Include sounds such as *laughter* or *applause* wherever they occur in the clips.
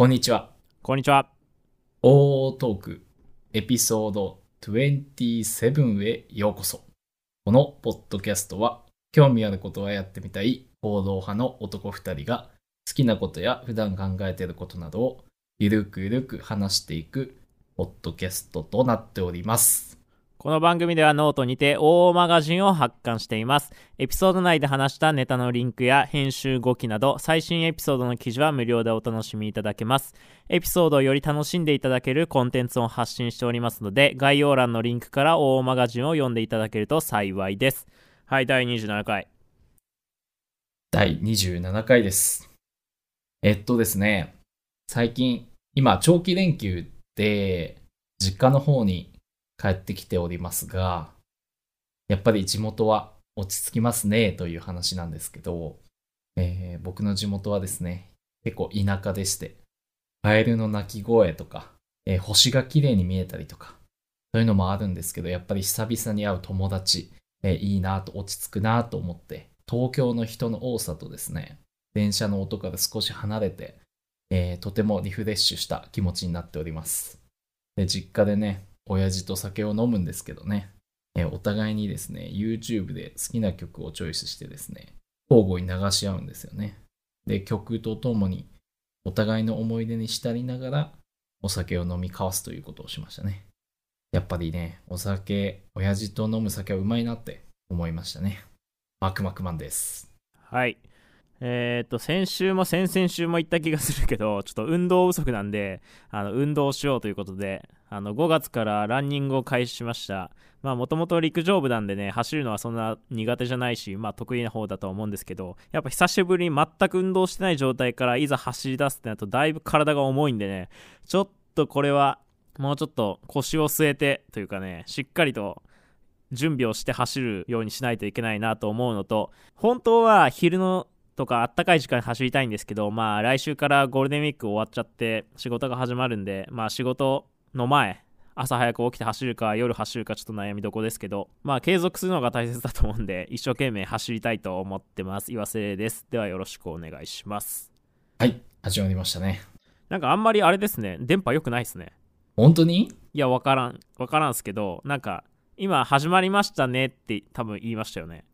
こんにちは。こんにちは。オートークエピソード27へようこそ。このポッドキャストは興味あることはやってみたい行動派の男2人が好きなことや普段考えていることなどをゆるくゆるく話していくポッドキャストとなっております。この番組ではノートにて大マガジンを発刊しています。エピソード内で話したネタのリンクや編集後記など最新エピソードの記事は無料でお楽しみいただけます。エピソードをより楽しんでいただけるコンテンツを発信しておりますので概要欄のリンクから大マガジンを読んでいただけると幸いです。はい、第27回。第27回です。えっとですね、最近、今、長期連休で、実家の方に帰ってきておりますが、やっぱり地元は落ち着きますね、という話なんですけど、えー僕の地元はですね、結構田舎でして、カエルの鳴き声とか、えー星が綺麗に見えたりとか、そういうのもあるんですけど、やっぱり久々に会う友達、えーいいなと落ち着くなと思って東京の人の多さとですね電車の音から少し離れて、えーとてもリフレッシュした気持ちになっております。で実家でね親父と酒を飲むんですけどね、えお互いにですね YouTube で好きな曲をチョイスしてですね交互に流し合うんですよねで曲とともにお互いの思い出に浸りながらお酒を飲み交わすということをしましたねやっぱりね、お酒、親父と飲む酒はうまいなって思いましたね。マクマクマンです。はい。えーっと、先週も先々週も言った気がするけど、*laughs* ちょっと運動不足なんで、あの、運動をしようということで、あの、5月からランニングを開始しました。まあ、もともと陸上部なんでね、走るのはそんな苦手じゃないし、まあ、得意な方だとは思うんですけど、やっぱ久しぶりに全く運動してない状態からいざ走り出すってなると、だいぶ体が重いんでね、ちょっとこれは、もうちょっと腰を据えてというかね、しっかりと準備をして走るようにしないといけないなと思うのと本当は昼のとかあったかい時間に走りたいんですけどまあ来週からゴールデンウィーク終わっちゃって仕事が始まるんでまあ仕事の前朝早く起きて走るか夜走るかちょっと悩みどこですけどまあ継続するのが大切だと思うんで一生懸命走りたいと思ってます。岩瀬です。ではよろしくお願いします。はい、始まりましたね。なんかあんまりあれですね。電波良くないですね。本当に？いやわからん。わからんすけどなんか今始まりましたねって多分言いましたよね。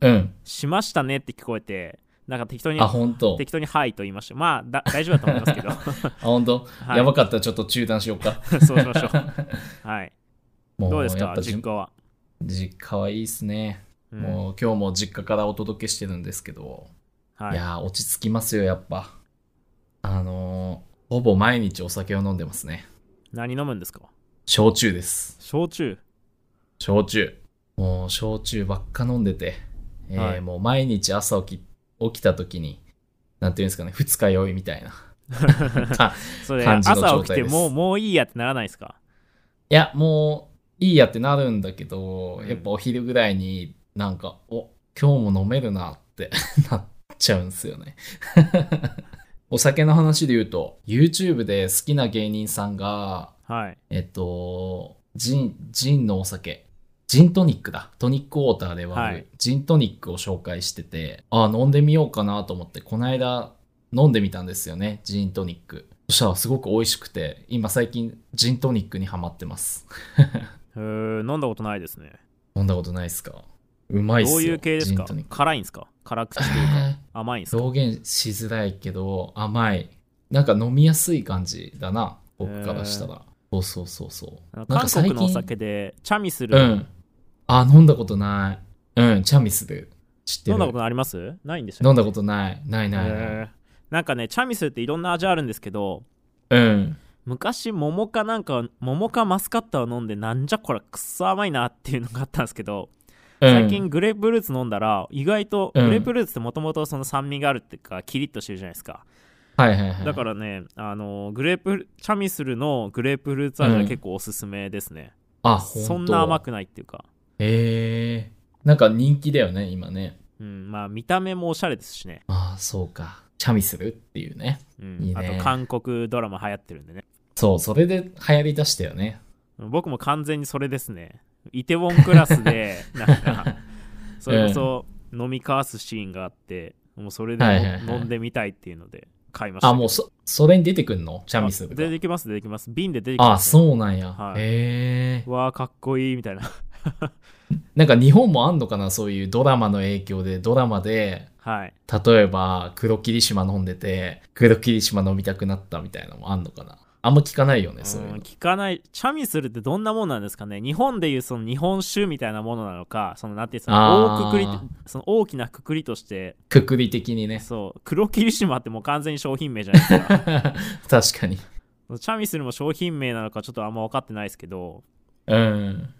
うん。しましたねって聞こえてなんか適当にあ、本当。適当にはいと言いました。まあだ大丈夫だと思いますけど。あ、本当、はい。やばかったらちょっと中断しようか。*laughs* そうしましょう。はい。もどうですか？実家は、実家はいいっすね。うん。もう今日も実家からお届けしてるんですけど、はい。い、やー、落ち着きますよ、やっぱ。あのーほぼ毎日お酒を飲んでますね。何飲むんですか？焼酎です。焼酎？焼酎。もう焼酎ばっか飲んでて、えーはい。もう毎日朝起き起きた時に、なんていうんですかね、二日酔いみたいな。*laughs* かそれ朝起きてもうもういいやってならないですか？いや、もういいやってなるんだけど、うんやっぱお昼ぐらいになんか、お今日も飲めるなって *laughs* なっちゃうんですよね。*laughs* お酒の話で言うと、YouTube で好きな芸人さんが、はいえっと、ジン、ジンのお酒。ジントニックだ。トニックウォーターではいジントニックを紹介してて、あ飲んでみようかなと思って、この間飲んでみたんですよね。ジントニック。そしたらすごく美味しくて、今最近ジントニックにハマってます。*laughs* へー飲んだことないですね飲んだことないですか？うまいっすよ。どういう系ですか？辛いんですか？辛口というかえ *laughs* 甘いんですか？ー表現しづらいけど、甘い。なんか飲みやすい感じだな。僕からしたら。そうそうそうそう。韓国のお酒でチャミスル、うん。あ、飲んだことない。うん、チャミスル。知ってる。飲んだことあります？ないんでしょ飲んだことない。ないないない。へーなんかねチャミスルっていろんな味あるんですけどうん。昔桃かなんか桃かマスカットを飲んでなんじゃこれくっそ甘いなっていうのがあったんですけどうん最近グレープフルーツ飲んだら意外とうんグレープフルーツってもともとその酸味があるっていうかキリッとしてるじゃないですかはいはいはい。だからねあのグレープチャミスルのグレープフルーツ味は結構おすすめですね、あ、ほんとそんな甘くないっていうかへえー。なんか人気だよね、今ね。うんまあ見た目もおしゃれですしね、ああ、そうか。チャミスルっていうね。うんいいねあと韓国ドラマ流行ってるんでねそう、それで流行りだしたよね。僕も完全にそれですねイテウォンクラスで *laughs* なんかそれこそ飲み交わすシーンがあってもうそれでもはいはいはい飲んでみたいっていうので買いました。あ、もうそ、それに出てくんの？チャミスルが。出てきます、出てきます。瓶で出てきまあ、す、ね。そうなんや。はいへえ。わあ、かっこいいみたいな。なんか日本もあんのかなそういうドラマの影響で、ドラマで、はい。例えば黒霧島飲んでて、黒霧島飲みたくなったみたいなのもあんのかなあんま聞かないよね、そういううんの。聞かない。チャミスルってどんなもんなんですかね？日本でいうその日本酒みたいなものなのか、そのなんていうんですか、あー大くくり、その大きなくくりとして、くくり的にね。そう、黒霧島ってもう完全に商品名じゃないですか。*laughs* 確かに。チャミスルも商品名なのかちょっとあんま分かってないですけど、うん。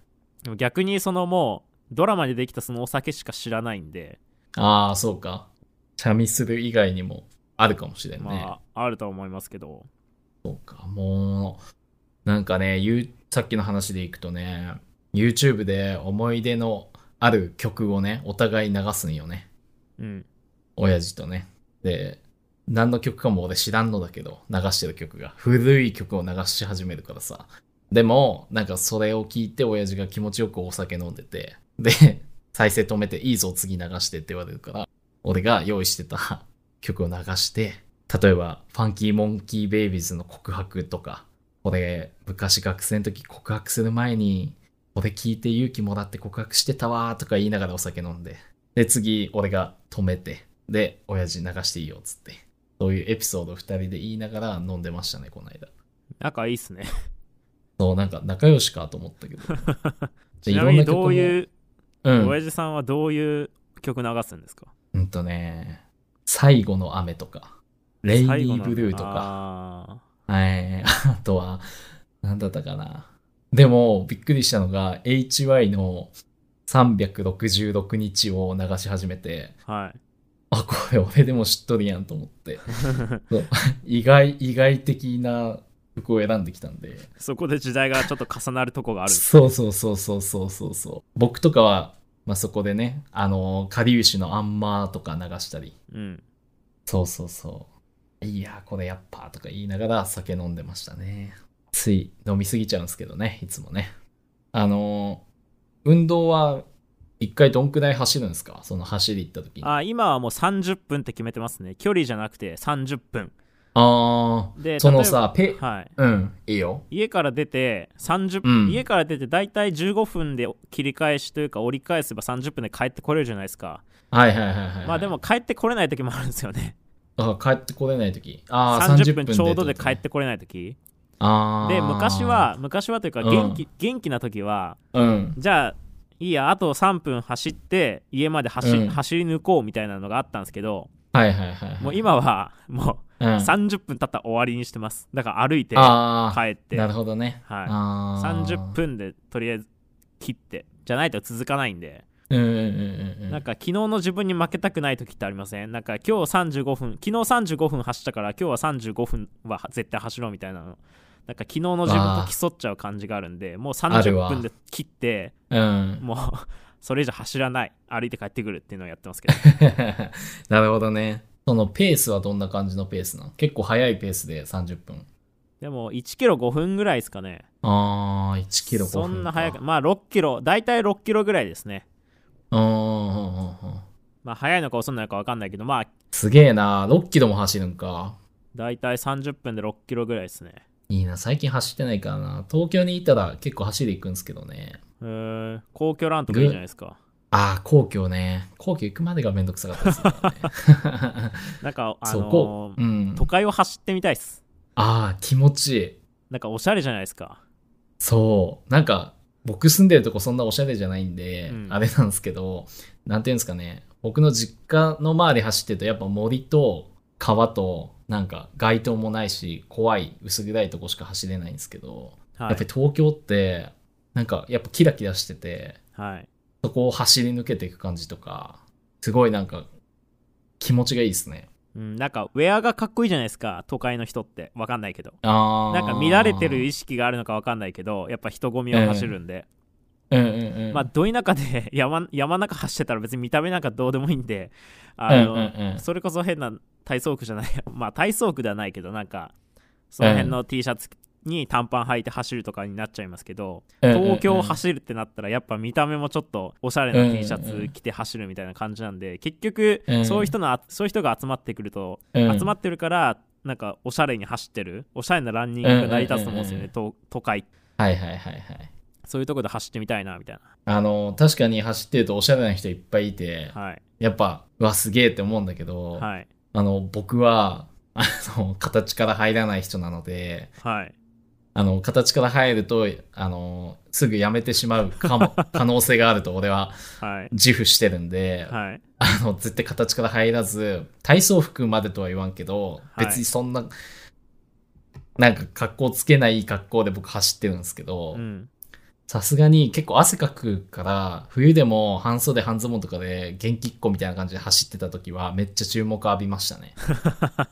でも逆にそのもう、ドラマでできたそのお酒しか知らないんで、ああ、そうか。チャミスル以外にもあるかもしれんね。まあ、あるとは思いますけど、そうか、もう、なんかね、さっきの話でいくとね、YouTube で思い出のある曲をね、お互い流すんよね。うん。親父とね。で、何の曲かも俺知らんのだけど、流してる曲が。古い曲を流し始めるからさ。でも、なんかそれを聞いて親父が気持ちよくお酒飲んでて、で、再生止めていいぞ次流してって言われるから、俺が用意してた曲を流して、例えば、ファンキーモンキーベイビーズの告白とか、俺、昔学生の時告白する前に、俺聞いて勇気もらって告白してたわーとか言いながらお酒飲んで、で、次、俺が止めて、で、親父流していいよっつって。そういうエピソードを二人で言いながら飲んでましたね、この間。仲いいっすね。そう、なんか仲良しかと思ったけど。*laughs* でちなみにどうう。いう、うん。親父さんはどういう曲流すんですか？うんとね、最後の雨とか、レイニーブルーとか、あはい、あとは、なんだったかな。でも、びっくりしたのが、HY の366日を流し始めて、ーはい。あ、これ俺でも知っとるやんと思って。*laughs* 意外、意外的な曲を選んできたんで。そこで時代がちょっと重なるとこがある。そうそうそうそうそうそうそう。僕とかは、まあ、そこでね、あの、かりゆしのアンマーとか流したり。うん。そうそうそう。いや、これやっぱとか言いながら酒飲んでましたね。つい飲みすぎちゃうんですけどね、いつもね。あの、運動は一回どんくらい走るんですか？その走り行った時に。ああ今はもう30分って決めてますね。距離じゃなくて30分。あでー、その例さ、ペはい。うん、いいよ。家から出て30、うん家から出て大体15分で切り返しというか折り返せば30分で帰ってこれるじゃないですか。はいはいはいはい。まあでも帰ってこれない時もあるんですよね。あ、帰ってこれない時ああ、30 30分分ちょうどで帰っっててこれない時ああ。で昔は昔はというかうん元気,、元気な時はうん。じゃあいいやあと3分走って家まで走,、うん走り抜こうみたいなのがあったんですけどはいはいはいはい。もう今はもううん、30分経ったら終わりにしてます。だから歩いて帰って。なるほどね。はい。あー。30。分でとりあえず切って。じゃないと続かないんで、うんうんうんうんうん。なんか昨日の自分に負けたくない時ってありません？なんか今日35分。昨日35分走ったから今日は35分は絶対走ろうみたいなの。なんか昨日の自分と競っちゃう感じがあるんでもう30あるわ分で切ってうん。もうそれ以上走らない。歩いて帰ってくるっていうのをやってますけど。*laughs* なるほどね。そのペースはどんな感じのペースなの結構早いペースで30分。でも1キロ5分ぐらいですかねああ、1キロ5分か。そんな早くまあ6キロ大体6キロぐらいですねうん。まあ早いのか遅いのか分かんないけどまあすげえな。6キロも走るんか。大体30分で6キロぐらいですねいいな。最近走ってないからな。東京にいたら結構走り行くんですけどね。えー、皇居ランとかいいじゃないですかああ、皇居ね。皇居行くまでがめんどくさかったですね。*laughs* なんかあそのこ。ーうん。都会を走ってみたいっすああ、気持ちいい。なんかおしゃれじゃないですかそう。なんか、僕住んでるとこそんなおしゃれじゃないんで、うんあれなんですけど、なんていうんですかね。僕の実家の周り走ってると、やっぱ森と川と、なんか街灯もないし、怖い、薄暗いとこしか走れないんですけど、はいやっぱり東京って、なんかやっぱキラキラしてて、はいそこを走り抜けていく感じとか、すごいなんか、気持ちがいいですね。うん、なんかウェアがかっこいいじゃないですか都会の人って。わかんないけど。あなんか見られてる意識があるのかわかんないけどやっぱ人混みを走るんで、うんうんうん。まあど田舎で *laughs* 山山中走ってたら別に見た目なんかどうでもいいんであの、それこそ変な体操服じゃない。*laughs* まあ体操服ではないけどなんかその辺の T シャツに短パン履いて走るとかになっちゃいますけど東京を走るってなったらやっぱ見た目もちょっとおしゃれな T シャツ着て走るみたいな感じなんで結局うん。そういう人のあそういう人が集まってくるとうん。集まってるからなんかおしゃれに走ってるおしゃれなランニングが成り立つと思うんですよね都都会。はいはいはいはい。そういうとこで走ってみたいなみたいあの、確かに走ってるとおしゃれな人いっぱいいて、なはい。やっぱ、うわ、すげえって思うんだけど、はい。あの、僕は、あの、形から入らない人なので、はいあの、形から入ると、あの、すぐ辞めてしまうかも、*laughs* 可能性があると俺ははい自負してるんで、はいあの、絶対形から入らず、体操服までとは言わんけど、はい別にそんな、なんか格好つけない格好で僕走ってるんですけどう、んさすがに結構汗かくから、冬でも半袖半ズボンとかで元気っ子みたいな感じで走ってた時はめっちゃ注目浴びましたね。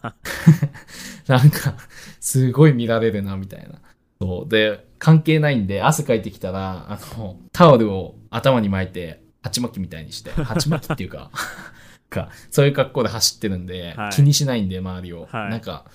*laughs* なんか、すごい見られるな、みたいな。そう。で、関係ないんで、汗かいてきたら、あの、タオルを頭に巻いて、鉢巻きみたいにして、*laughs* 鉢巻きっていうか、か、そういう格好で走ってるんで、はい気にしないんで、周りを。はいなんか、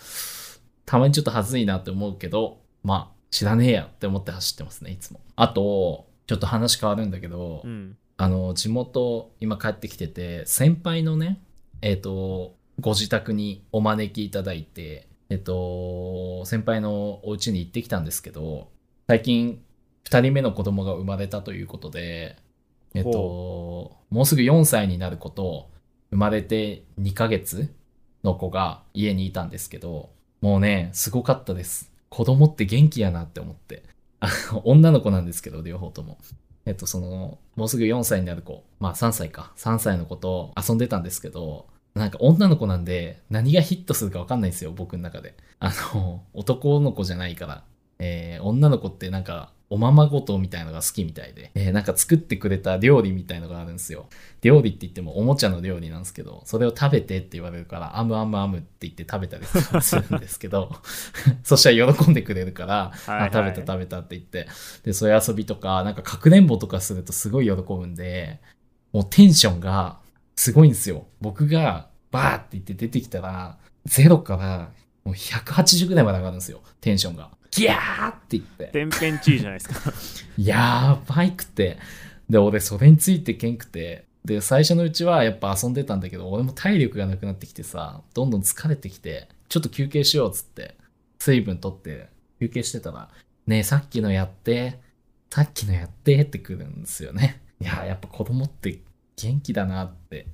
たまにちょっと恥ずいなって思うけど、まあ、知らねえやって思って走ってますね、いつも。あと、ちょっと話変わるんだけど、うんあの、地元、今帰ってきてて、先輩のね、えっ、と、ご自宅にお招きいただいて、えっ、と、先輩のお家に行ってきたんですけど、最近、二人目の子供が生まれたということで、えっ、と、もうすぐ4歳になる子と、生まれて2ヶ月の子が家にいたんですけど、もうね、すごかったです。子供って元気やなって思って。あ *laughs* の女の子なんですけど、両方とも。えっと、その、もうすぐ4歳になる子、まあ3歳か、3歳の子と遊んでたんですけど、なんか女の子なんで何がヒットするかわかんないんですよ、僕の中で。あの、男の子じゃないから。えー女の子ってなんか、おままごとみたいのが好きみたいで、えーなんか作ってくれた料理みたいのがあるんですよ。料理って言ってもおもちゃの料理なんですけど、それを食べてって言われるから、アムアムアムって言って食べたりするんですけど、*laughs* そしたら喜んでくれるから、はいはいあ食べた食べたって言って、で、そういう遊びとか、なんかかくれんぼとかするとすごい喜ぶんで、もうテンションがすごいんですよ。僕がバーって言って出てきたら、ゼロからもう180ぐらいまで上がるんですよ、テンションが。ギャーって言って。天変地異じゃないですか *laughs* やばいくて。で、俺それについてけんくて。で、最初のうちはやっぱ遊んでたんだけど、俺も体力がなくなってきてさ、どんどん疲れてきて、ちょっと休憩しようっつって、水分取って休憩してたら、ねえ、さっきのやって、さっきのやってってくるんですよね。いや、やっぱ子供って元気だなって。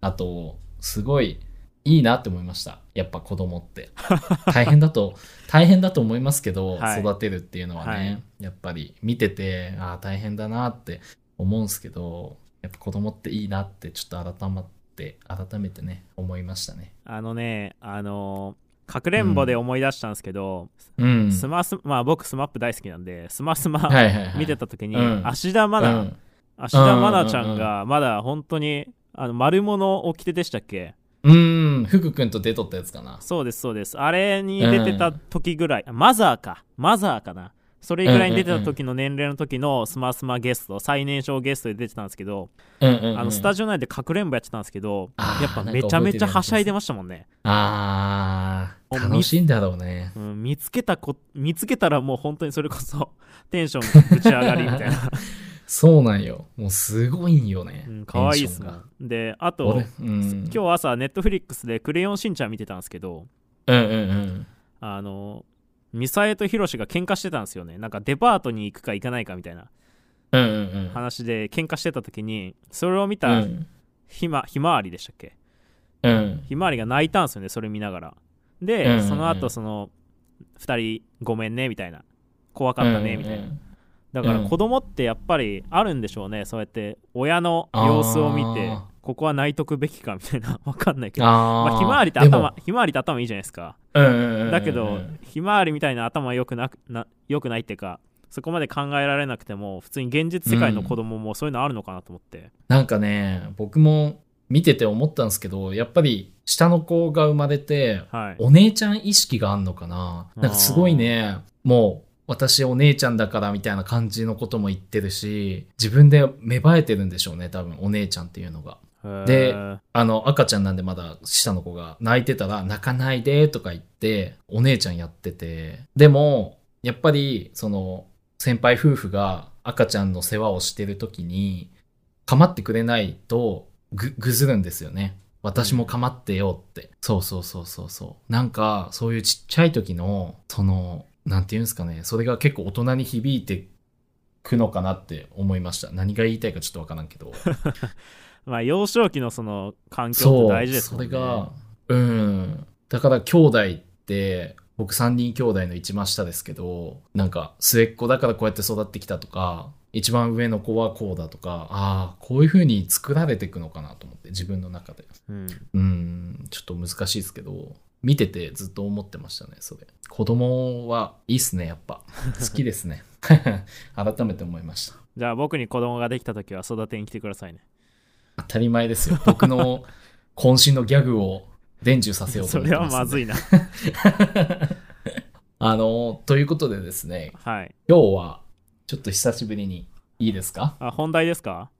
あと、すごいいいなって思いました。やっぱ子供って。*laughs* 大変だと、大変だと思いますけど、はい育てるっていうのはね、はいやっぱり見てて、ああ、大変だなって思うんすけど、やっぱ子供っていいなってちょっと改まって、改めてね、思いましたね。あのねあのかくれんぼで思い出したんですけど、うん。スマ、まあ僕スマップ大好きなんでスマスマ。見てた時に、うん芦田愛菜、うん芦田愛菜ちゃんがまだ本当にあのマルモのおきてでしたっけ？うん、福くんと出とったやつかな。そうですそうです。あれに出てた時ぐらい、あマザーか。マザーかな。それぐらいに出てた時の年齢の時のスマスマゲスト最年少ゲストで出てたんですけど、うんうん、うん。あのスタジオ内でかくれんぼやってたんですけどやっぱめちゃめちゃはしゃいでましたもんね、あー、もう楽しいんだろうね。うん、見つけたこ見つけたらもう本当にそれこそテンションぶち上がりみたいな、*laughs* そうなんよ。もうすごいんよね。うん、かわいいっすテンションがもんであと俺、うん。今日朝ネットフリックスで「クレヨンしんちゃん」見てたんですけどうんうんうん。あのミサエとヒロシが喧嘩してたんですよねなんかデパートに行くか行かないかみたいなうんうんうん。話で喧嘩してた時にそれを見うたん。ひまひまわりでしたっけ？うん。ひまわりが泣いたんですよねそれ見ながらで、うんうんうんその後その2人ごめんねみたいな怖かったねみたいな、だからうん子供ってやっぱりあるんでしょうね。そうやって親の様子を見てあここは泣いとくべきかみたいな。*laughs* わかんないけうん。どまあ、ひまわりって頭ひまわりって頭いいじゃないですか。うんうんうんうん。だけど、ひまわりみたいな頭良くなくな良くないっていうかそこまで考えられなくても普通に現実世界の子供もそういうのあるのかなと思って、なんかね、僕も見てて思ったんですけど、やっぱり下の子が生まれて、はい。お姉ちゃん意識があんのかな。なんかすごいね、もう私お姉ちゃんだからみたいな感じのことも言ってるし、自分で芽生えてるんでしょうね、多分お姉ちゃんっていうのが。であの赤ちゃんなんでまだ下の子が泣いてたら泣かないでとか言ってお姉ちゃんやっててでもやっぱり、その、先輩夫婦が赤ちゃんの世話をしてる時に、構ってくれないとぐ、ぐずるんですよね。私も構ってよって。そうそうそうそうそう。なんか、そういうちっちゃい時の、その、なんていうんですかね、それが結構大人に響いてくのかなって思いました。何が言いたいかちょっとわからんけど。*laughs* まあ幼少期のその環境って大事ですねそれが、うん。だから兄弟って、僕3人兄弟の一番下ですけど、なんか末っ子だからこうやって育ってきたとか、一番上の子はこうだとか、ああ、こういう風に作られていくのかなと思って、自分の中で。うんうん、ちょっと難しいですけど、見ててずっと思ってましたね、それ。子供はいいっすね、やっぱ。*laughs* 好きですね。*laughs* 改めて思いました。じゃあ僕に子供ができた時は育てに来てくださいね当たり前ですよ。僕の渾身のギャグを伝授させようとそれ思ってますんではまずいな *laughs* あの、ということでですね、はい今日はちょっと久しぶりにいいですか？あ本題ですか？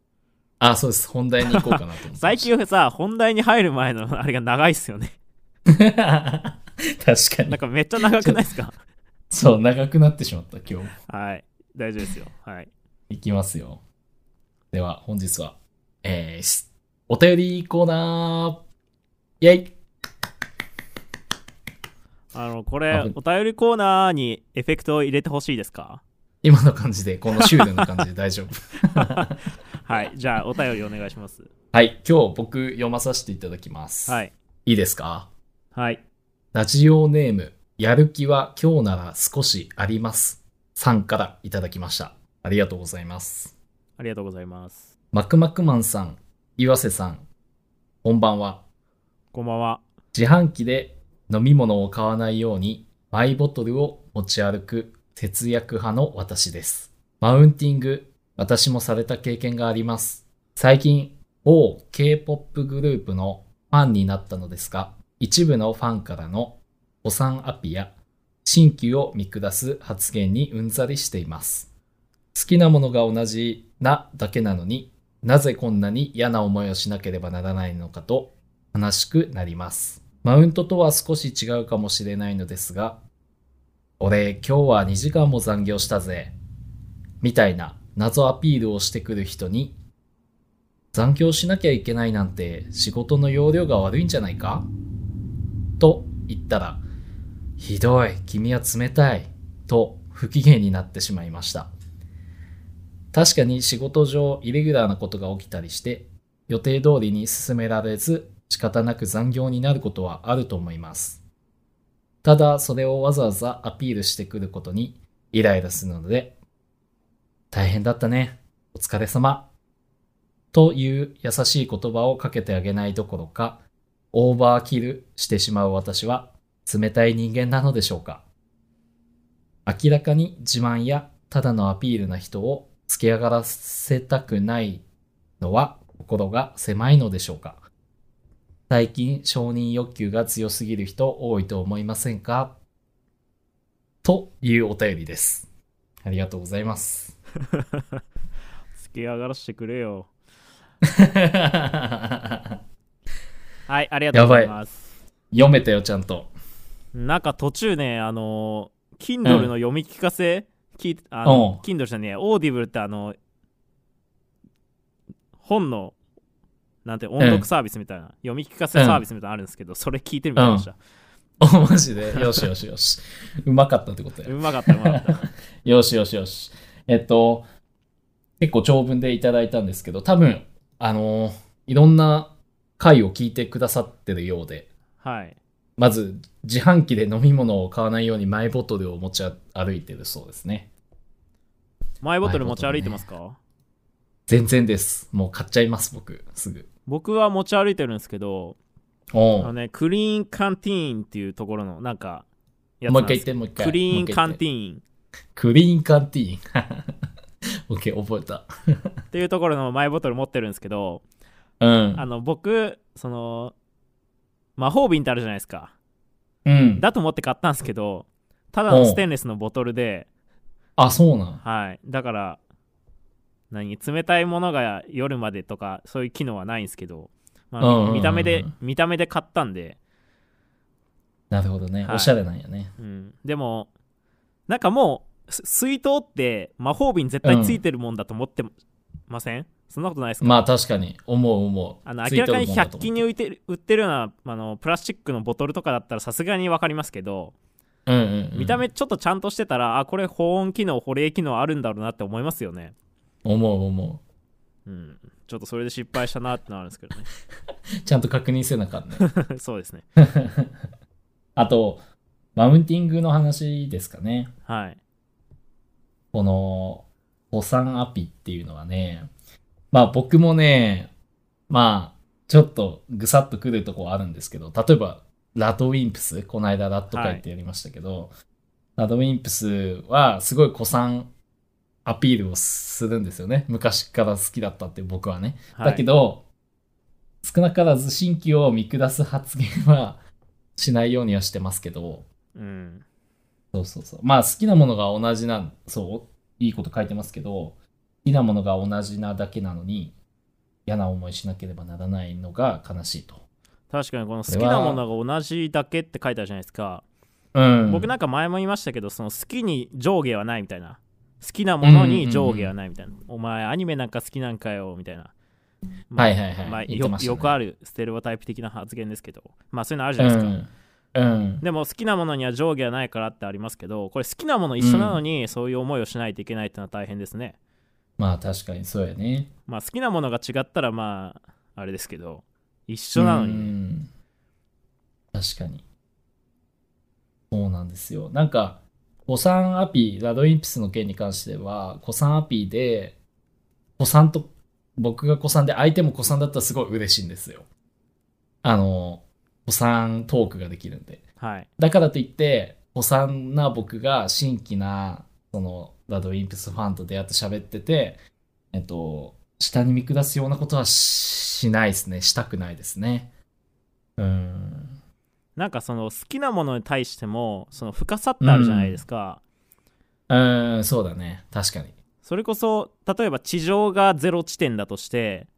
あ、そうです。本題に行こうかなと思。*laughs* 最近さ本題に入る前のあれが長いっすよね確かになん。かめっちゃ長くないですか？そう、長くなってしまった、今日。はい大丈夫ですよはいいきますよ。では、本日は、えーし、お便りコーナーイェイあのこあれお便りコーナーにエフェクトを入れてほしいですか？今の感じで、このシュールな感じで *laughs* 大丈夫。*laughs* はいじゃあお便りお願いしますはい、今日僕読まさせていただきます。はいいいですか？はいラジオネーム、やる気は今日なら少しあります。さんからいただきました。ありがとうございます。ありがとうございますマクマクマンさん、岩瀬さん、こんばんは。こんばんは自販機で飲み物を買わないようにマイボトルを持ち歩く節約派の私です。マウンティング、私もされた経験があります。最近、某 K-POP グループのファンになったのですが、一部のファンからのお産アピや新旧を見下す発言にうんざりしています。好きなものが同じなだけなのになぜこんなに嫌な思いをしなければならないのかと悲しくなります。マウントとは少し違うかもしれないのですが、俺今日は2時間も残業したぜ。みたいな謎アピールをしてくる人に、残業しなきゃいけないなんて仕事の容量が悪いんじゃないか？と言ったら、ひどい、君は冷たい、と不機嫌になってしまいました。確かに仕事上イレギュラーなことが起きたりして、予定通りに進められず仕方なく残業になることはあると思います。ただそれをわざわざアピールしてくることにイライラするので、大変だったね。お疲れ様。という優しい言葉をかけてあげないどころか、オーバーキルしてしまう私は冷たい人間なのでしょうか明らかに自慢やただのアピールな人をつけ上がらせたくないのは心が狭いのでしょうか最近承認欲求が強すぎる人多いと思いませんか？というお便りです。ありがとうございます。つけ上がらせてくれよ。読 *laughs* はいありがとうございます。めたよ、ちゃんと。なんか途中ねあの Kindle の読み聞かせ、聞いあのうん。Kindle じゃねえ Audible ってあの本のなんて音読サービスみたいな、読み聞かせサービスみたいなのあるんですけど、それ聞いてみました、*laughs* お、マジでよしよしよし。うまかったってことやう。まかったうまかった *laughs* よしよしよし。えっと、結構長文でいただいたんですけど、多分、あのいろんな回を聞いてくださってるようで、はいまず、自販機で飲み物を買わないようにマイボトルを持ち歩いてるそうですね。マイボトル持ち歩いてますか、全然です。もう買っちゃいます、僕。すぐ。僕は持ち歩いてるんですけどあのねクリーンカンティーンっていうところのなんかやつもうなんです一回言って、もう一回。クリーンカンティーン。クリーンカンティーン。*laughs* オッケー、覚えた。っていうところのマイボトル持ってるんですけどうん。あの僕その魔法瓶ってあるじゃないですかうん。だと思って買ったんですけどただのステンレスのボトルであ、そうなん。はいだから何冷たいものが夜までとかそういう機能はないんですけど、まあうんうんうんうん。見た目で見た目で買ったんで、なるほどね。はい。おしゃれなんやね。うん、でもなんかもうす水筒って魔法瓶絶対ついてるもんだと思ってません、そんなことないですか、まあ確かに、思う思う。あの明らかに100もんだと思う均に売ってる売ってるようなあのプラスチックのボトルとかだったらさすがに分かりますけど、うんうん、うん。見た目ちょっとちゃんとしてたらあこれ保温機能保冷機能あるんだろうなって思いますよね思う思うんちょっとそれで失敗したなってなるんですけどねう。*laughs* ちゃんと確認せなあかんね。*laughs* そうですね *laughs* あと、マウンティングの話ですかね。はいこの、保産アピっていうのはね、まあ僕もね、まあ、ちょっとぐさっとくるとこはあるんですけど、例えば、ラドウィンプス、この間ラット会ってやりましたけど、ラドウィンプスはすごい古参アピールをするんですよね。昔から好きだったって僕はね。はいだけど、少なからず新規を見下す発言はしないようにはしてますけど、うんそうそうそう。まあ好きなものが同じな、そう、いいこと書いてますけど、好きなものが同じなだけなのに、嫌な思いしなければならないのが悲しいと。確かにこの好きなものが同じだけって書いてあるじゃないですか、うん。僕なんか前も言いましたけどその好きに上下はないみたいな好きなものに上下はないみたいな、お前アニメなんか好きなんかよみたいな、まあはいはいはいまあ言ってましたねよよくあるステレオタイプ的な発言ですけどまあそういうのあるじうゃないですか、ん。うん。でも好きなものには上下はないからってありますけどこれ好きなもの一緒なのにそういう思いをしないといけないってのは大変ですね、まあ確かにそうやね。まあ好きなものが違ったらまああれですけど一緒なのにうねん確かに。そうなんですよ。なんか、古参アピー、 RADWIMPS の件に関しては、古参アピーで、古参と、僕が古参で相手も古参だったらすごい嬉しいんですよ。あの、古参トークができるんで。はいだからといって、古参な僕が新規な、その、ラドウィンプスファンと出会って喋ってて、えっと、下に見下すようなことはししないですね。したくないですね。うん。なんかその好きなものに対してもその深さってあるじゃないですか、うん、そうだね。確かに。それこそ例えば地上がゼロ地点だとして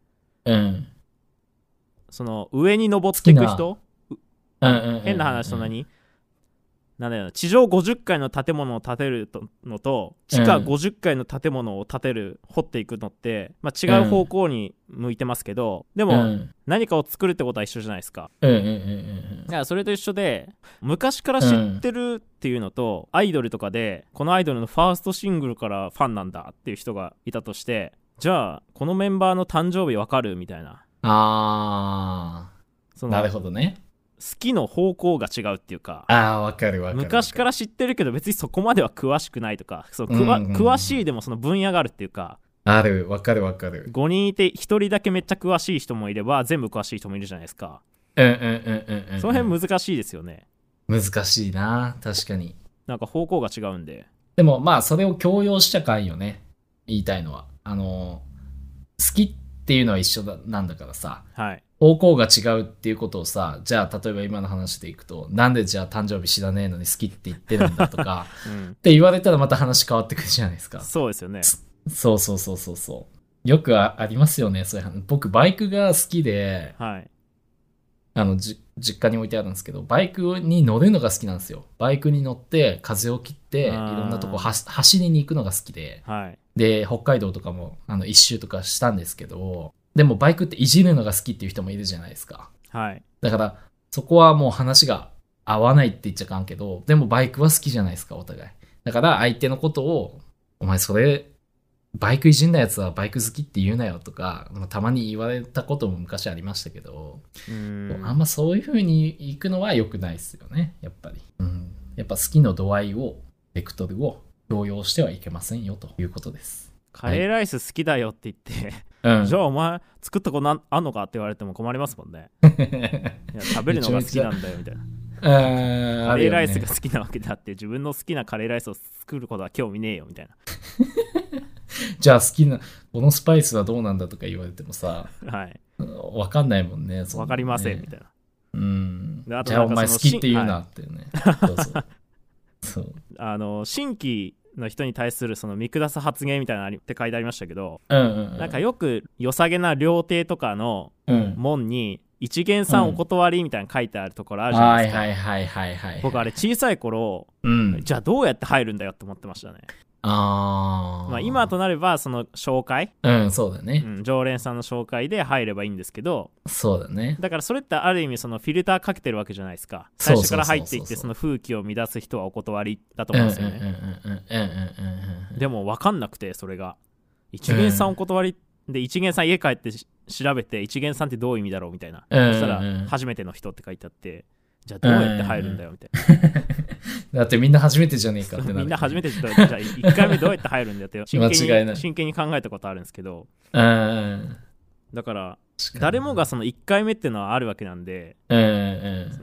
うん。その上に登っていく好人うんうんうんうん変な話そんなに、なんだよ。な地上50階の建物を建てるとのと地下うん。50階の建物を建てる掘っていくのって、まあ、違う方向に向いてますけど、でも、うん。何かを作るってことは一緒じゃないですか。うんうんうんうんだからそれと一緒で昔から知ってるっていうのと、アイドルとかでこのアイドルのファーストシングルからファンなんだっていう人がいたとしてじゃあこのメンバーの誕生日わかるみたいな。あー。なるほどね。好きの方向が違うっていうかああ、わかるわかる。昔から知ってるけど別にそこまでは詳しくないとかそうんうんうん詳しいでもその分野があるっていうかある、わかるわかる。5人いて1人だけめっちゃ詳しい人もいれば全部詳しい人もいるじゃないですかうんうんうんうんうん。その辺難しいですよね難しいな。確かに。なんか方向が違うんででもまあそれを強要しちゃかんよね。言いたいのは。あの、好きっていうのは一緒だなんだからさ、はい方向が違うっていうことをさ、じゃあ例えば今の話でいくと、なんでじゃあ誕生日知らねえのに好きって言ってるんだとか、*laughs* うんって言われたらまた話変わってくるじゃないですか。そうですよねそうそうそうそうそう。よくあありますよね、そういう話。僕バイクが好きで、はいあの、じ実家に置いてあるんですけど、バイクに乗るのが好きなんですよ。バイクに乗って風を切って、いろんなとこは走りに行くのが好きで、はいで、北海道とかもあの一周とかしたんですけど、でもバイクっていじるのが好きっていう人もいるじゃないですか。はいだから、そこはもう話が合わないって言っちゃかんけど、でもバイクは好きじゃないですか、お互い。だから相手のことを、お前それ、バイクいじんだやつはバイク好きって言うなよとか、まあたまに言われたことも昔ありましたけど、うーんあんまそういう風に行くのは良くないですよね、やっぱり。うん。やっぱ好きの度合いを、ベクトルを強要してはいけませんよということです。カレーライス好きだよって言って、うん。じゃあお前作ったことなんあんのかって言われても困りますもんね *laughs* いや食べるのが好きなんだよみたいなカカレーライスが好きなわけだって自分の好きなカレーライスを作ることは興味ねえよみたい *laughs* じゃあ好きな、このスパイスはどうなんだとか言われてもさ、なはいわかんないもんね。そんなのねわかりませんみたいなうん。であとじゃあお前なんかその好きって言うなってね。そうそう。*laughs* そう。あの新規の人に対するその見下す発言みたいなのって書いてありましたけど、うんうんうん。なんかよく良さげな料亭とかのうん。門に一元さんお断りみたいなの書いてあるところあるじゃなはいいですか。僕あれ小さい頃うん。じゃあどうやって入るんだよって思ってましたね、あー。まあ、今となればその紹介、うん、そうだね。う。ん、常連さんの紹介で入ればいいんですけど。そうだね。だからそれってある意味そのフィルターかけてるわけじゃないですか。最初から入っていってその風紀を乱す人はお断りだとうん思うんうんうんうんですよね、うんうんうんうん。でも分かんなくてそれが。一元さんお断り、で一元さん家帰ってし調べて一元さんってどういう意味だろうみたいな、うん。そしたら初めての人って書いてあってじゃあどうやって入るんだよみたいだってみんな初めてじゃねえかってな。みんな初めてちょっとじゃあ1回目どうやって入るんだよって *laughs* 真剣に真剣に考えたことあるんですけどうん。だから誰もがその1回目っていうのはあるわけなんで。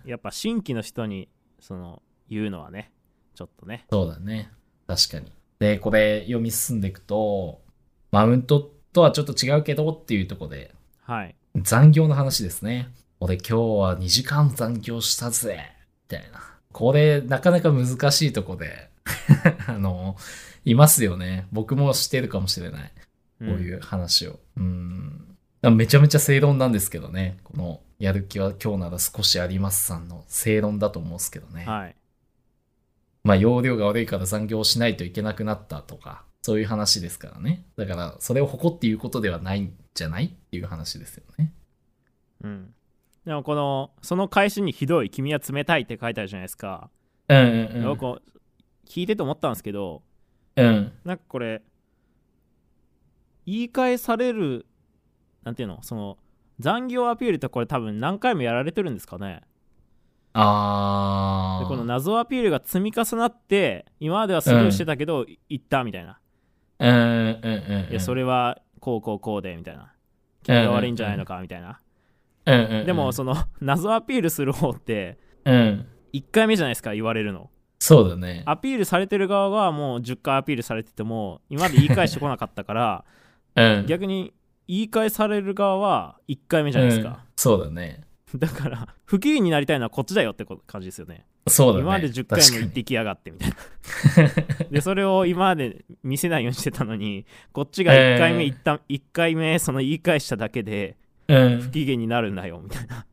やっぱ新規の人にその言うのはねちょっとねそうだね。確かに。で、これ読み進んでいくと、マウントとはちょっと違うけどっていうところで、はい残業の話ですね。俺今日は2時間残業したぜ。みたいな。これ、なかなか難しいとこで、*laughs* あの、いますよね。僕も知ってるかもしれない。こういう話を。うん。めちゃめちゃ正論なんですけどね。この、やる気は今日なら少しありますさんの正論だと思うんですけどね。はいまあ、容量が悪いから残業しないといけなくなったとか、そういう話ですからね。だから、それを誇って言うことではないんじゃない？っていう話ですよね。うんでもこのその返しにひどい君は冷たいって書いてあるじゃないですか、うんうんうん。僕聞いてて思ったんですけどうん。なんかこれ言い返されるなんていうの？その残業アピールってこれ多分何回もやられてるんですかねあー。でこの謎アピールが積み重なって今まではスルーしてたけど、言ったみたいな、うんうんうんうん。いやそれはこうこうこうでみたいな君が悪いんじゃないのかみたいな、うんうんうん。でもその *laughs* 謎アピールする方ってうん。1回目じゃないですか言われるのそうだね。アピールされてる側はもう10回アピールされてても今まで言い返してこなかったから *laughs* うん。逆に言い返される側は1回目じゃないですうんか、そうだね。だから不機嫌になりたいのはこっちだよってこ感じですよねそうだね。今まで10回も言ってきやがってみたいなでそれを今まで見せないようにしてたのにこっちが1回目言った、1回目その言い返しただけで確かに。不機嫌になるんだよみたいな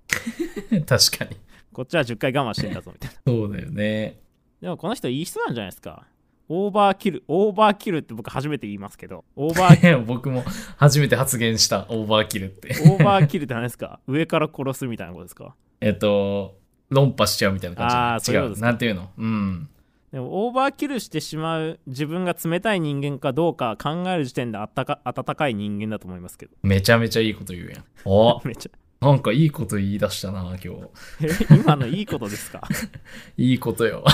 うん。*laughs* 確かに。こっちは10回我慢してんだぞみたいなそうだよね。でもこの人いい人なんじゃないですかオーバーキルオーバーキルって僕初めて言いますけどオーバーいや *laughs* 僕も初めて発言したオーバーキルって。オーバーキルって何ですか？*laughs* 上から殺すみたいなことですか？えっと、論破しちゃうみたいな感じあーそういうこと違う。ですかなんていうの？うん。でもオーバーキルしてしまう自分が冷たい人間かどうか考える時点であったか温かい人間だと思いますけどめちゃめちゃいいこと言うやん。*laughs* おめっちゃなんかいいこと言い出したな、今日。え今のいいことですか？*laughs* いいことよ。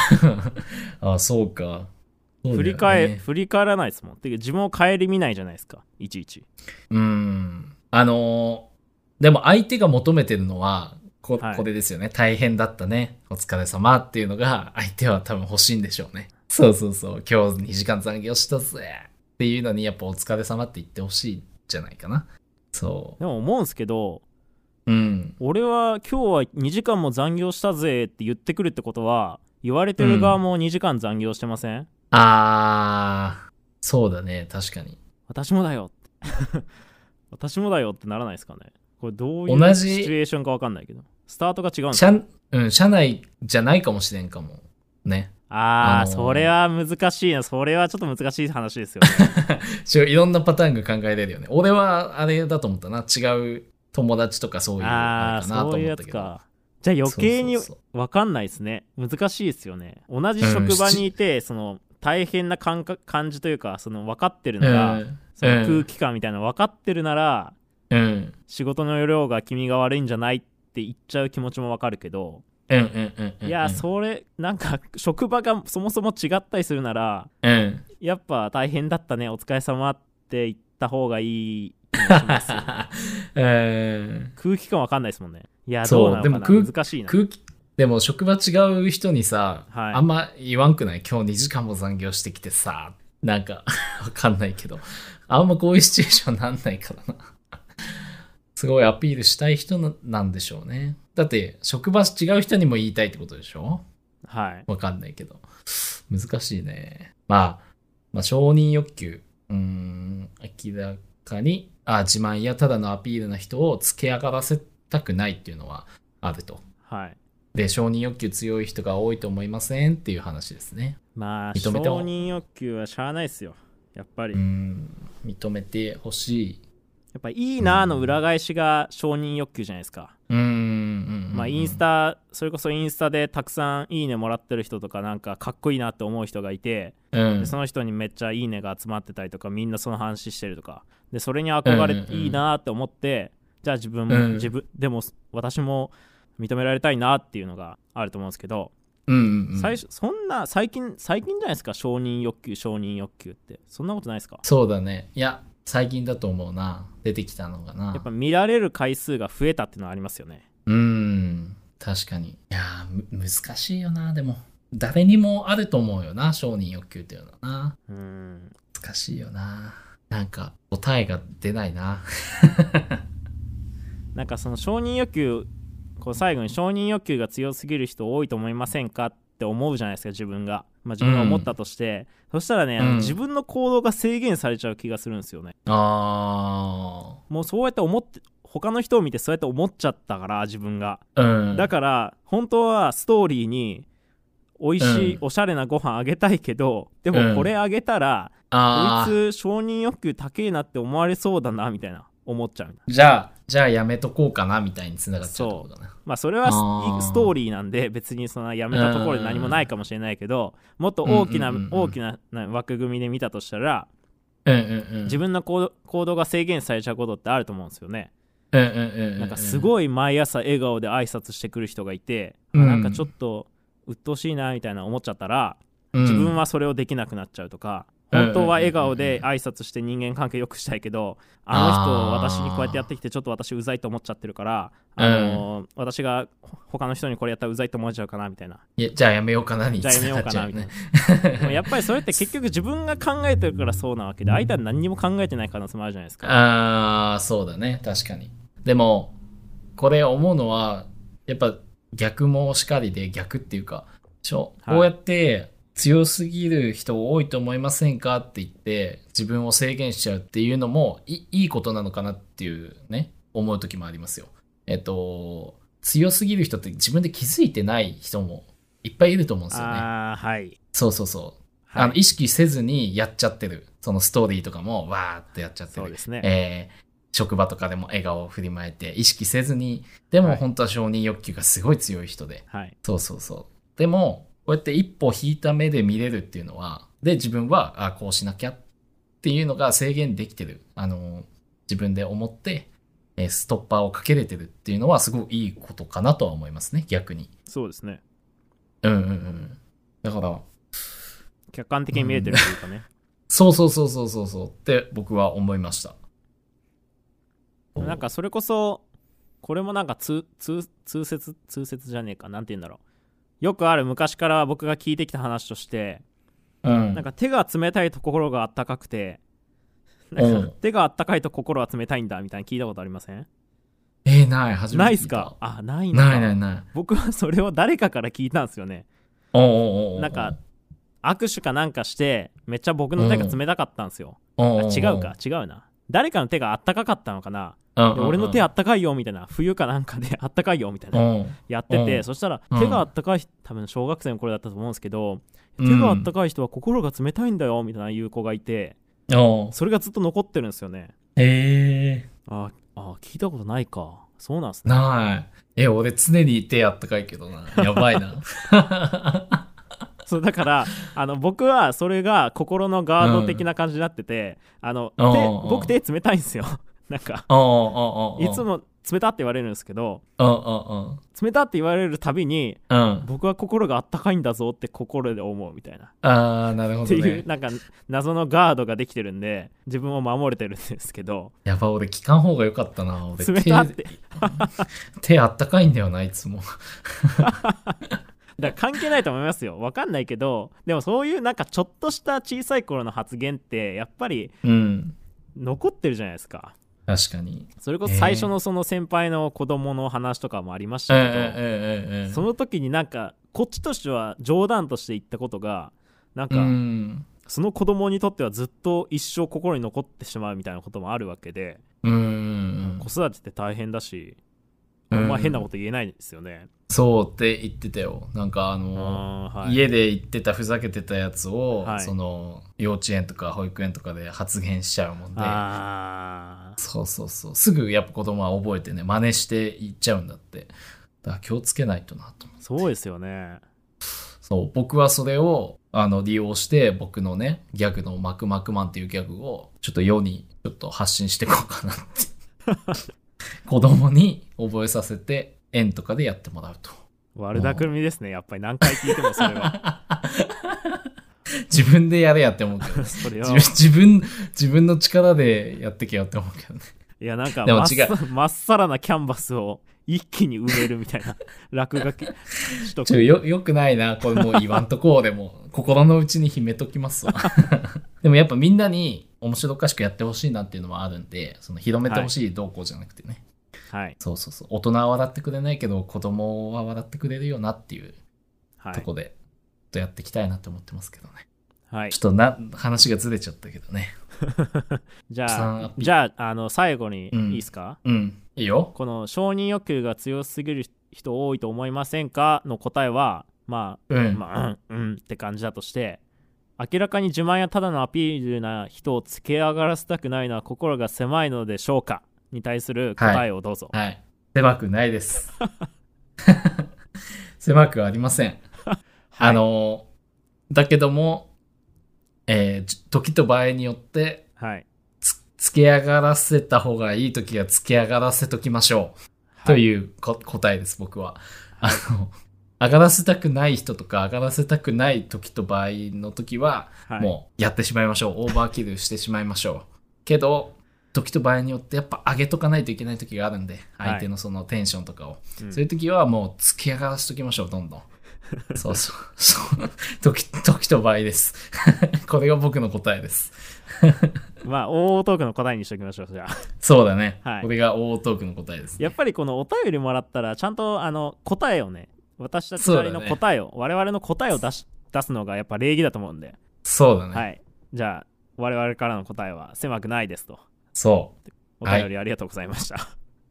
*laughs* あ、そうか。そうね振り返振り返らないですもんてか自分を顧みないじゃないですかいちいちうん。あのーでも相手が求めてるのは、こはいこれですよね。大変だったね。お疲れ様っていうのが、相手は多分欲しいんでしょうね。そうそうそう。今日2時間残業したぜ。っていうのに、やっぱお疲れ様って言ってほしいんじゃないかな。そでも思うんすけどう。うん。俺は今日は2時間も残業したぜって言ってくるってことは言われてる側も2時間残業してません、あー、そうだね。確かに。私もだよ *laughs* 私もだよってならないですかね？これどういう同じシチュエーションか分かんないけど。スタートが違うんですか社、うん、社内じゃないかもしれんかも。ね。あー、あのー。それは難しいな。それはちょっと難しい話ですよね。*laughs* いろんなパターンが考えられるよね。俺はあれだと思ったな。違う友達とかそういうああかなとそういうやつ思ったけど。か。じゃあ余計に分かんないですね。難しいですよね。同じ職場にいて、その大変な感覚感じというかその分かってるのが、うん。その空気感みたいなの分かってるなら、うん。仕事の量が君が悪いんじゃないって言っちゃう気持ちも分かるけど、うんうんうんうん。いやそれなんか職場がそもそも違ったりするならうん。やっぱ大変だったねお疲れ様って言った方がいい気もしますよ *laughs* うん。空気感分かんないですもんねいやそうどうなのかな？でも空難しいな空気、でも職場違う人にさ、はいあんま言わんくない？今日2時間も残業してきてさ、なんか、*laughs* わかんないけど、あんまこういうシチュエーションなんないからな。すごいアピールしたい人ななんでしょうね。だって、職場違う人にも言いたいってことでしょ？はいわかんないけど。難しいね。まあ、まあ、承認欲求。うーん、明らかに、あ、自慢やただのアピールな人を付け上がらせたくないっていうのはあると。はいで、承認欲求強い人が多いと思いませんっていう話ですね。まあ承認めても認欲求はしゃあないですよやっぱり、うやん、認めてほしい。っぱいいなの裏返しが承認欲求じゃないですか、うん。まあインスタそれこそインスタでたくさんいいねもらってる人とかなんかかっこいいなって思う人がいて、うん。でその人にめっちゃいいねが集まってたりとかみんなその話してるとかでそれに憧れていいなって思って、じゃあ自分も、うん。自分でも私も認められたいなっていうのがあると思うんですけど、うん、最初そんな最近最近じゃないですか？承認欲求承認欲求って。そんなことないですか？そうだね。いや、最近だと思うな。出てきたのがな。やっぱ見られる回数が増えたっていうのはありますよねうん、確かに。いや難しいよな、でも。誰にもあると思うよな、承認欲求っていうのはな。うん難しいよな。なんか、答えが出ないな。*laughs* なんかその承認欲求こう最後に承認欲求が強すぎる人多いと思いませんかって思うじゃないですか自分が、まあ、自分が思ったとして、そしたらね、うん。自分の行動が制限されちゃう気がするんですよね。あもうそうやって思って他の人を見てそうやって思っちゃったから自分が。ー。うん。だから本当はストーリーに美味しい、うん。おしゃれなご飯あげたいけどでうん。もこれあげたら、こいつ承認欲求高えなって思われそうだなみたいな思っちゃう。じゃあ、じゃあやめとこうかな、みたいにつながっちゃうってことだな。まあそれはストーリーなんで別にそのやめたところで何もないかもしれないけどもっと大きなうんうんうんうん大きなな枠組みで見たとしたらうんうんうん。自分の行動が制限されちゃうことってあると思うんですよねうんうんうんうん。なんかすい。ごい毎朝笑顔で挨拶してくる人がいてうんなんかちょっと鬱陶しいなみたいな思っちゃったら自自分はそれをできなくなっちゃうとかうん本当は笑顔で挨拶して人間関係良くしたいけどあの人私にこうやってやってきてちょっと私うざいと思っちゃってるからあのー私が他の人にこれやったらうざいと思っちゃうかなみたいな。いやじゃあやめようかなにじゃあやめようかなみたいな。やっぱりそれって結局自分が考えてるからそうなわけで相手は何にも考えてない可能性もあるじゃないですか。ああ、そうだね。確かに。でも、これ思うのは、やっぱ逆もしかりで逆っていうか、こうやって強すぎる人多いと思いませんかって言って、自分を制限しちゃうっていうのもいいいことなのかなっていうね、思う時もありますよ。えっと、強すぎる人って自分で気づいてない人もいっぱいいると思うんですよね。ああはいそうそうそう。はいあの意識せずにやっちゃってる。そのストーリーとかもわーってやっちゃってる。そうですねえー職場とかでも笑顔を振りまいて意識せずに、でもはい本当は承認欲求がすごい強い人で。はいそうそうそう。でも、こうやって一歩引いた目で見れるっていうのは、で、自分は、あ、こうしなきゃっていうのが制限できてる。あの、自分で思って、えーストッパーをかけれてるっていうのはすごくいいことかなとは思いますね、逆に。そうですねうんうんうん。だから、客観的に見えてるというかね、そうそうそうそうそうそうって僕は思いました。なんかそれこそこれもなんか通通通説通説じゃねえかなんて言うんだろうよくある昔から僕が聞いてきた話としてうん。なんか手が冷たいと心があったかくてなんうん。か手があったかいと心は冷たいんだみたいな聞いたことありません？えー、ない、初めて。ないっすか？あないないないない。僕はそれを誰かから聞いたんですよね。おうおうおなんか、握手かなんかしてめっちゃ僕の手が冷たかったんですよ、う。あ違うか。違うな誰かの手があったかかったのかな？うん。で俺の手あったかいよみたいな冬かなんかであったかいよみたいなうんやってて、うん。そしたらうん。手があったかい多分小学生の頃だったと思うんですけど、うん。手があったかい人は心が冷たいんだよみたいな言う子がいてそれがずっと残ってるんですよね。えああ聞いたことないか。そうなんすー、ね。ない。え、俺常に手あったかいけどな。やばいな。*laughs* そうだからあの僕はそれが心のガード的な感じになってて、あの手うんうんうん僕手冷たいんですよ *laughs* なんかいつも冷たって言われるんですけど冷たって言われるたびに。僕は心があったかいんだぞって心で思うみたいなあー、なるほどっていうね。なんか謎のガードができてるんで自分を守れてるんですけどやば、俺聞かん方がよかったな。俺冷たって手、手あったかいんだよな、いつも。*laughs* だから関係ないと思いますよわかんないけどでもそういうなんかちょっとした小さい頃の発言ってやっぱりうん。残ってるじゃないですか確かに。それこそ最初のその先輩の子供の話とかもありましたけど、うんうんうんうんうん。その時になんかこっちとしては冗談として言ったことがなんかうん。その子供にとってはずっと一生心に残ってしまうみたいなこともあるわけでうん。子育てって大変だしあんま変なこと言えないですよね。そうって言ってたよ。なんかあの、はい、家で言ってたふざけてたやつを、はいその幼稚園とか保育園とかで発言しちゃうもんで。そうそうそう。すぐやっぱ子供は覚えてね、真似して言っちゃうんだって。だから気をつけないとなと思って。そうですよね。そう、僕はそれを、あの、利用して、僕のね、ギャグのマクマクマンっていうギャグを、ちょっと世に、ちょっと発信していこうかなって。*laughs* *laughs* 子供に覚えさせて、園とかでやってもらうと。悪巧みですね。やっぱり何回聞いてもそれは。*laughs* 自分でやれやって思うけど *laughs* 自分、自分、の力でやってけよって思うけどね。いや、なんかまっさらなキャンバスを一気に埋めるみたいな *laughs* 落書きしとく。ちょよ、よくないな。これもう言わんとこうでも、*laughs* 心の内に秘めときますわ。*laughs* でもやっぱみんなに面白おかしくやってほしいなっていうのもあるんで、その広めてほしいどうこうじゃなくてね。はい。そうそうそう。大人は笑ってくれないけど、子供は笑ってくれるよなっていうはい。とこで、ちょっとやっていきたいなって思ってますけどね。はいちょ、っとな、話がずれちゃったけどね。じゃあじゃあ、あの、最後にうんいいですか、うん。いいよ。この承認欲求が強すぎる人多いと思いませんか？の答えは、まあ、うん。まあ、うん、うんって感じだとして、明らかに自慢やただのアピールな人をつけ上がらせたくないのは心が狭いのでしょうか？に対する答えをどうぞ。はい。狭くないです。*laughs* 狭くありません。*laughs* あの、だけども、えーじ時と場合によって、はい。つ、つけ上がらせた方がいい時はつけ上がらせときましょう。とう。いうこ答えです、僕は。あの、上がらせたくない人とか上がらせたくない時と場合の時は、はい、もうやってしまいましょう。オーバーキルしてしまいましょう。けど、時と場合によってやっぱ上げとかないといけない時があるんで、はい相手のそのテンションとかを。うんそういう時はもうつき上がらせときましょう、どんどん。*laughs* そうそう。そう。時、時と場合です。*laughs* これが僕の答えです。*laughs* まあ、大トークの答えにしておきましょう、じゃあ。そうだね。はいこれが大トークの答えです、ね。やっぱりこのお便りもらったら、ちゃんとあの答えをね、私たちなりの答えを、我々の答えを出し出すのがやっぱ礼儀だと思うんで、そうだね。はい。じゃあ、我々からの答えは狭くないですと。そう。お便りありがとうございました。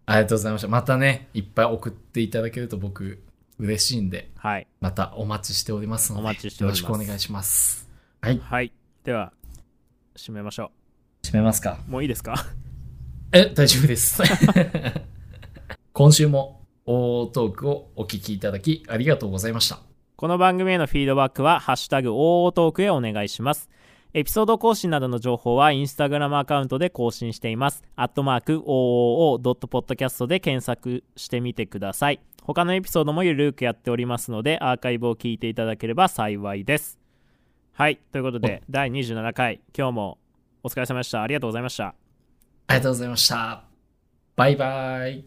ありがとうございました。またね、いっぱい送っていただけると僕、嬉しいんで、はい。またお待ちしておりますので、お待ちしておりますよろしくお願いします。はい。はい。では、締めましょ締めますか。う。もういいですか？え、大丈夫です。*laughs* 今週も、大トークをお聞きいただき、ありがとうございました。この番組へのフィードバックは、ハッシュタグ OO トークへお願いします。エピソード更新などの情報はインスタグラムアカウントで更新しています。アットマーク OOO.podcast で検索してみてください。他のエピソードもゆるくやっておりますので、アーカイブを聞いていただければ幸いです。はい、ということで、第27回、今日もお疲れ様でした。ありがとうございました。ありがとうございました。バイバイ。